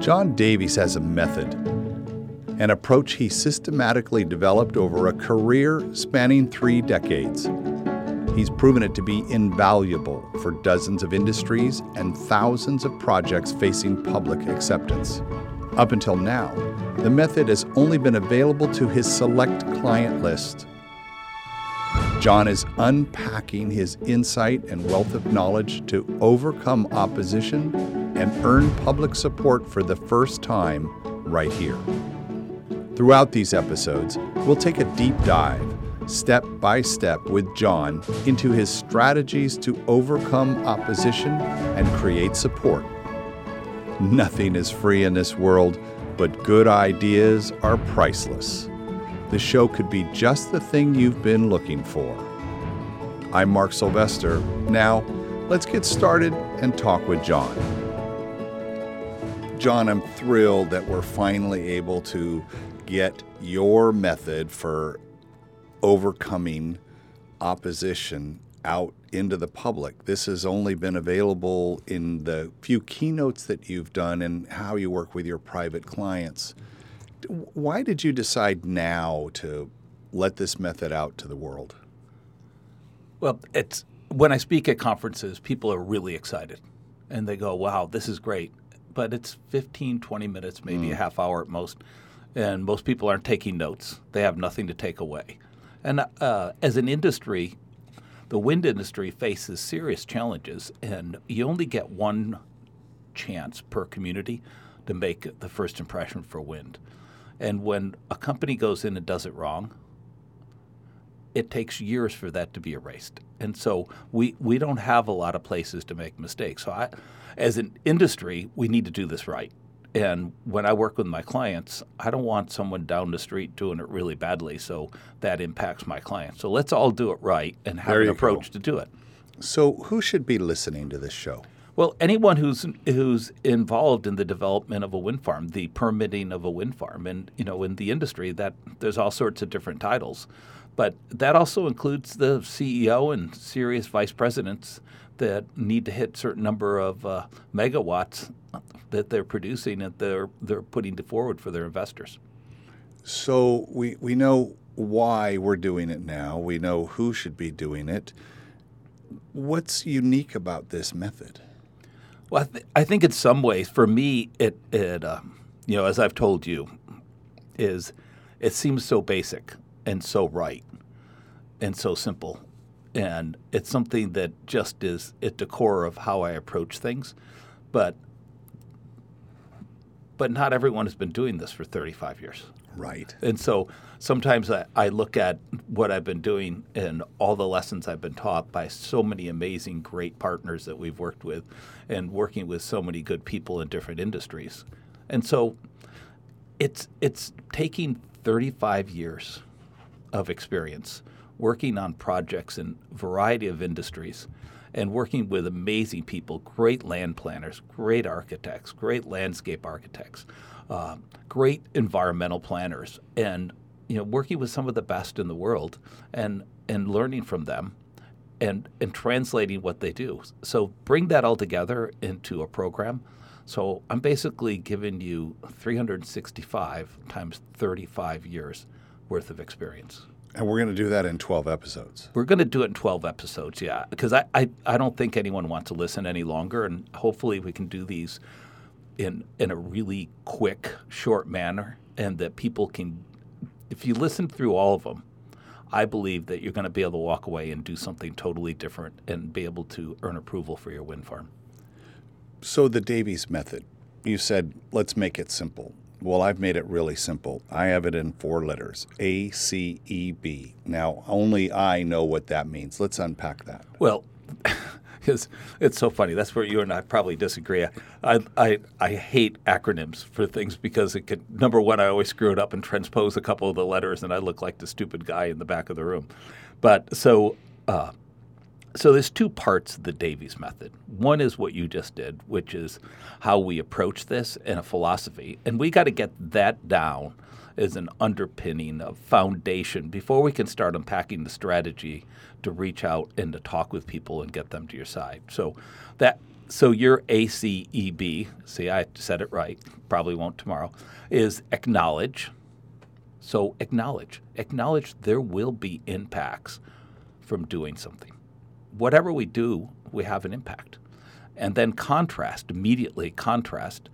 John Davies has a method, an approach he systematically developed over a career spanning three decades. He's proven it to be invaluable for dozens of industries and thousands of projects facing public acceptance. Up until now, the method has only been available to his select client list. John is unpacking his insight and wealth of knowledge to overcome opposition and earn public support for the first time right here. Throughout these episodes, we'll take a deep dive, step by step, with John into his strategies to overcome opposition and create support. Nothing is free in this world, but good ideas are priceless. The show could be just the thing you've been looking for. I'm Mark Sylvester. Now, let's get started and talk with John. John, I'm thrilled that we're finally able to get your method for overcoming opposition out into the public. This has only been available in the few keynotes that you've done and how you work with your private clients. Why did you decide now to let this method out to the world? Well, it's when I speak at conferences, people are really excited and they go, wow, this is great but it's 15, 20 minutes, maybe mm. a half hour at most. And most people aren't taking notes, they have nothing to take away. And uh, as an industry, the wind industry faces serious challenges, and you only get one chance per community to make the first impression for wind. And when a company goes in and does it wrong, it takes years for that to be erased. And so we, we don't have a lot of places to make mistakes. So I, as an industry, we need to do this right. And when I work with my clients, I don't want someone down the street doing it really badly, so that impacts my clients. So let's all do it right and have an approach go. to do it. So, who should be listening to this show? Well, anyone who's who's involved in the development of a wind farm, the permitting of a wind farm, and you know, in the industry, that there's all sorts of different titles, but that also includes the CEO and serious vice presidents that need to hit certain number of uh, megawatts that they're producing and they're they're putting forward for their investors. So we we know why we're doing it now. We know who should be doing it. What's unique about this method? Well, I, th- I think in some ways, for me, it it uh, you know, as I've told you, is it seems so basic and so right and so simple and it's something that just is at the core of how I approach things. But but not everyone has been doing this for 35 years. Right. And so sometimes I, I look at what I've been doing and all the lessons I've been taught by so many amazing, great partners that we've worked with and working with so many good people in different industries. And so it's it's taking 35 years of experience working on projects in a variety of industries and working with amazing people, great land planners, great architects, great landscape architects, uh, great environmental planners, and you know, working with some of the best in the world and and learning from them and and translating what they do. So bring that all together into a program. So I'm basically giving you 365 times 35 years worth of experience. And we're going to do that in 12 episodes. We're going to do it in 12 episodes, yeah. Because I, I, I don't think anyone wants to listen any longer. And hopefully we can do these in, in a really quick, short manner. And that people can, if you listen through all of them, I believe that you're going to be able to walk away and do something totally different and be able to earn approval for your wind farm. So, the Davies method, you said, let's make it simple. Well, I've made it really simple. I have it in four letters A C E B. Now, only I know what that means. Let's unpack that. Well, it's, it's so funny. That's where you and I probably disagree. I, I, I hate acronyms for things because it could, number one, I always screw it up and transpose a couple of the letters, and I look like the stupid guy in the back of the room. But so, uh, so there's two parts of the Davies method. One is what you just did, which is how we approach this and a philosophy. And we got to get that down as an underpinning of foundation before we can start unpacking the strategy to reach out and to talk with people and get them to your side. So that so your ACEB, see, I said it right, probably won't tomorrow, is acknowledge. So acknowledge. Acknowledge there will be impacts from doing something. Whatever we do, we have an impact. And then contrast, immediately contrast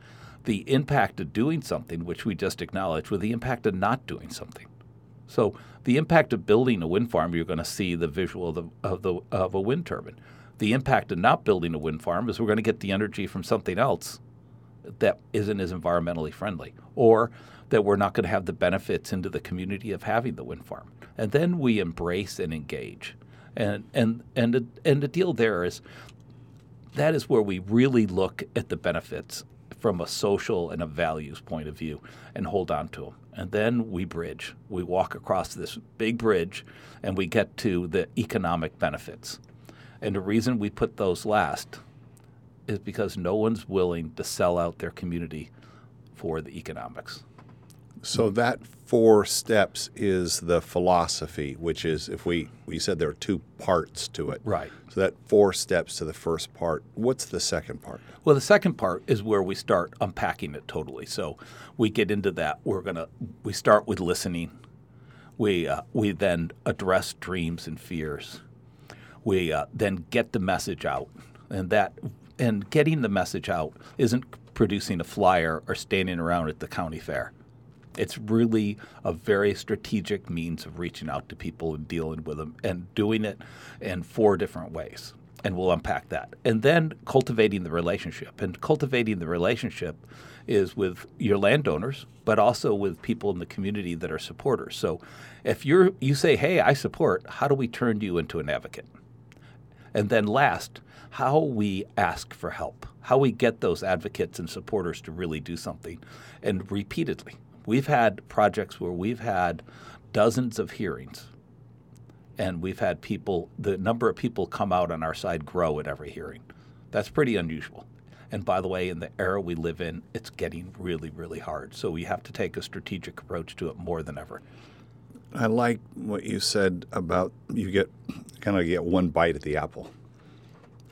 the impact of doing something, which we just acknowledged, with the impact of not doing something. So the impact of building a wind farm, you're going to see the visual of, the, of, the, of a wind turbine. The impact of not building a wind farm is we're going to get the energy from something else that isn't as environmentally friendly, or that we're not going to have the benefits into the community of having the wind farm. And then we embrace and engage. And and and the, and the deal there is that is where we really look at the benefits from a social and a values point of view and hold on to them. And then we bridge. We walk across this big bridge and we get to the economic benefits. And the reason we put those last is because no one's willing to sell out their community for the economics. So that four steps is the philosophy, which is if we we said there are two parts to it. Right. So that four steps to the first part. What's the second part? Well, the second part is where we start unpacking it totally. So we get into that. We're gonna we start with listening. We uh, we then address dreams and fears. We uh, then get the message out, and that and getting the message out isn't producing a flyer or standing around at the county fair. It's really a very strategic means of reaching out to people and dealing with them and doing it in four different ways. And we'll unpack that. And then cultivating the relationship. And cultivating the relationship is with your landowners, but also with people in the community that are supporters. So if you're you say, "Hey, I support," how do we turn you into an advocate? And then last, how we ask for help, how we get those advocates and supporters to really do something, and repeatedly. We've had projects where we've had dozens of hearings, and we've had people, the number of people come out on our side grow at every hearing. That's pretty unusual. And by the way, in the era we live in, it's getting really, really hard. So we have to take a strategic approach to it more than ever. I like what you said about you get kind of get one bite at the apple.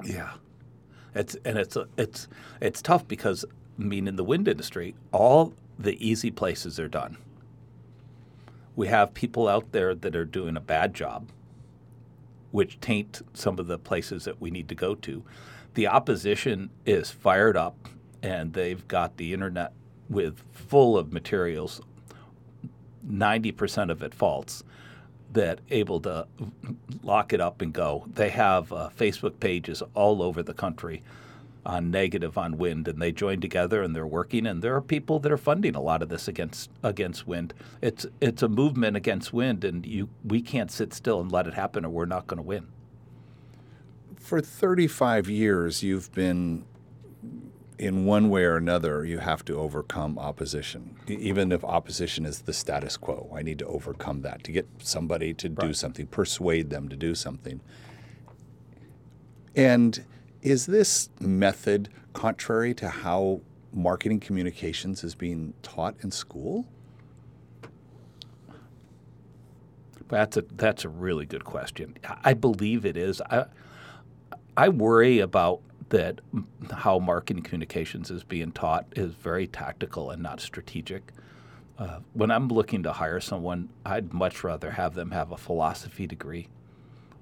Yeah, it's and it's it's it's tough because I mean in the wind industry, all the easy places are done. We have people out there that are doing a bad job, which taint some of the places that we need to go to. The opposition is fired up, and they've got the internet with full of materials, 90% of it false, that able to lock it up and go. They have uh, Facebook pages all over the country on negative on wind, and they join together and they're working. And there are people that are funding a lot of this against against wind. It's it's a movement against wind, and you we can't sit still and let it happen, or we're not going to win. For 35 years, you've been in one way or another, you have to overcome opposition. Even if opposition is the status quo, I need to overcome that to get somebody to do something, persuade them to do something. And is this method contrary to how marketing communications is being taught in school? That's a that's a really good question. I believe it is. I I worry about that how marketing communications is being taught is very tactical and not strategic. Uh, when I'm looking to hire someone, I'd much rather have them have a philosophy degree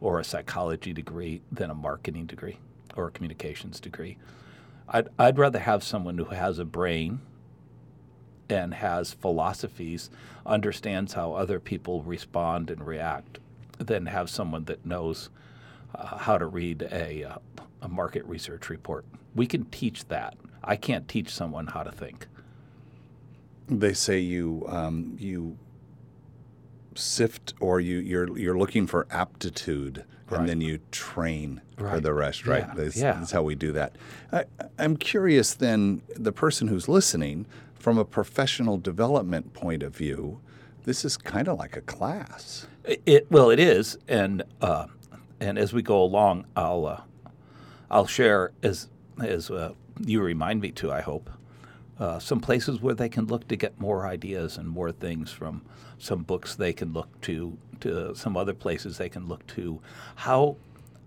or a psychology degree than a marketing degree or a communications degree. I'd, I'd rather have someone who has a brain and has philosophies, understands how other people respond and react, than have someone that knows uh, how to read a, uh, a market research report. We can teach that. I can't teach someone how to think. They say you um, you sift or you you're you're looking for aptitude and then you train right. for the rest, right? Yeah. That's, yeah. that's how we do that. I, I'm curious then, the person who's listening, from a professional development point of view, this is kind of like a class. It, it well, it is, and uh, and as we go along, I'll uh, I'll share as as uh, you remind me to. I hope uh, some places where they can look to get more ideas and more things from some books they can look to to some other places they can look to how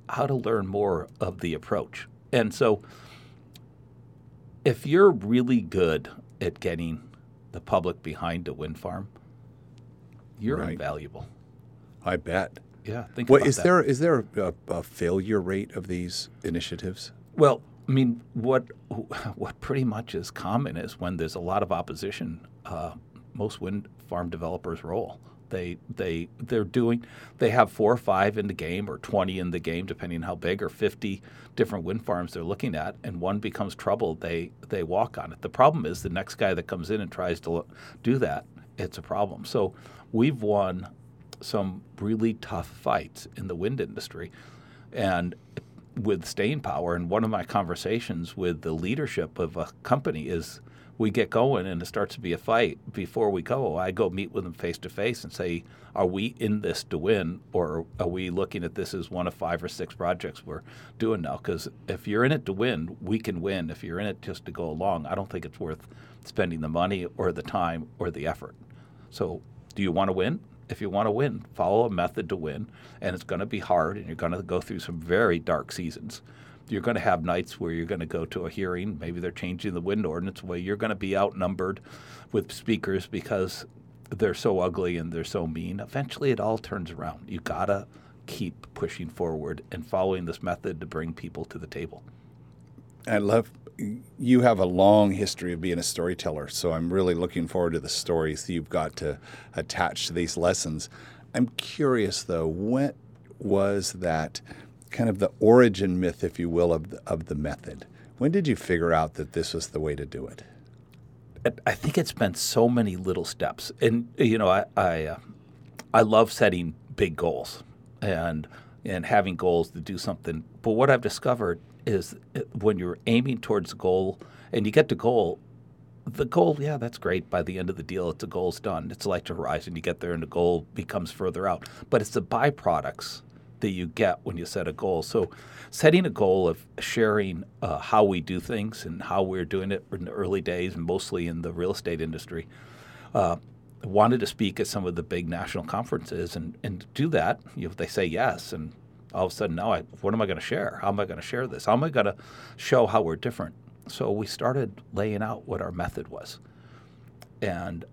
how to learn more of the approach. And so if you're really good at getting the public behind a wind farm, you're Right. invaluable. I bet. Yeah, think about is that. there? Is there a, a failure rate of these initiatives? Well, I mean, what what pretty much is common is when there's a lot of opposition, uh, most wind farm developers roll. They they they're doing they have four or five in the game or twenty in the game, depending on how big, or fifty different wind farms they're looking at, and one becomes trouble, they they walk on it. The problem is the next guy that comes in and tries to do that, it's a problem. So we've won some really tough fights in the wind industry, and with staying power. And one of my conversations with the leadership of a company is we get going and it starts to be a fight. Before we go, I go meet with them face to face and say, Are we in this to win, or are we looking at this as one of five or six projects we're doing now? Because if you're in it to win, we can win. If you're in it just to go along, I don't think it's worth spending the money or the time or the effort. So, do you want to win? If you want to win, follow a method to win, and it's going to be hard, and you're going to go through some very dark seasons. You're going to have nights where you're going to go to a hearing. Maybe they're changing the wind ordinance, where you're going to be outnumbered with speakers because they're so ugly and they're so mean. Eventually, it all turns around. You got to keep pushing forward and following this method to bring people to the table. I love you have a long history of being a storyteller, so I'm really looking forward to the stories you've got to attach to these lessons. I'm curious though, what was that kind of the origin myth, if you will, of the, of the method? When did you figure out that this was the way to do it? it- I think it's been so many little steps, and you know, I I, uh, I love setting big goals and and having goals to do something. But what I've discovered is when you're aiming towards a goal and you get to goal, the goal, yeah, that's great. By the end of the deal, it's a goal's done. It's like the horizon. You get there, and the goal becomes further out. But it's the byproducts that you get when you set a goal. So, setting a goal of sharing uh, how we do things and how we're doing it in the early days, mostly in the real estate industry, uh, wanted to speak at some of the big national conferences and, and do that. You know, they say yes, and all of a sudden, now, I, what am I going to share? How am I going to share this? How am I going to show how we're different? So we started laying out what our method was. And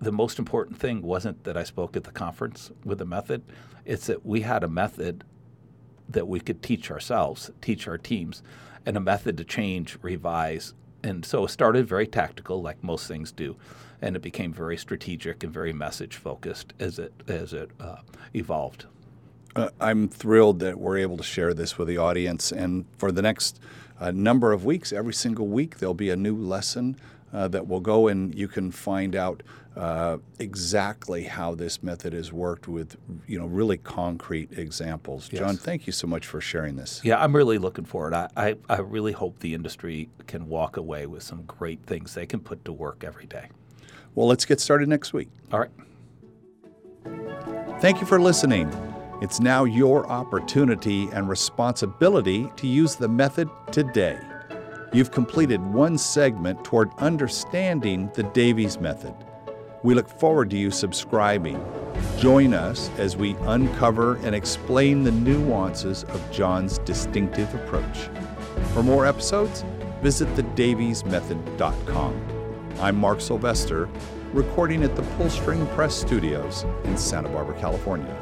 the most important thing wasn't that I spoke at the conference with a method, it's that we had a method that we could teach ourselves, teach our teams, and a method to change, revise. And so it started very tactical, like most things do, and it became very strategic and very message focused as it as it uh, evolved. Uh, I'm thrilled that we're able to share this with the audience. And for the next uh, number of weeks, every single week, there'll be a new lesson uh, that will go and you can find out uh, exactly how this method has worked with, you know, really concrete examples. John, thank you so much for sharing this. Yeah, I'm really looking forward. I, I, I really hope the industry can walk away with some great things they can put to work every day. Well, let's get started next week. All right. Thank you for listening. It's now your opportunity and responsibility to use the method today. You've completed one segment toward understanding the Davies method. We look forward to you subscribing. Join us as we uncover and explain the nuances of John's distinctive approach. For more episodes, visit thedaviesmethod.com. I'm Mark Sylvester, recording at the Pullstring Press Studios in Santa Barbara, California.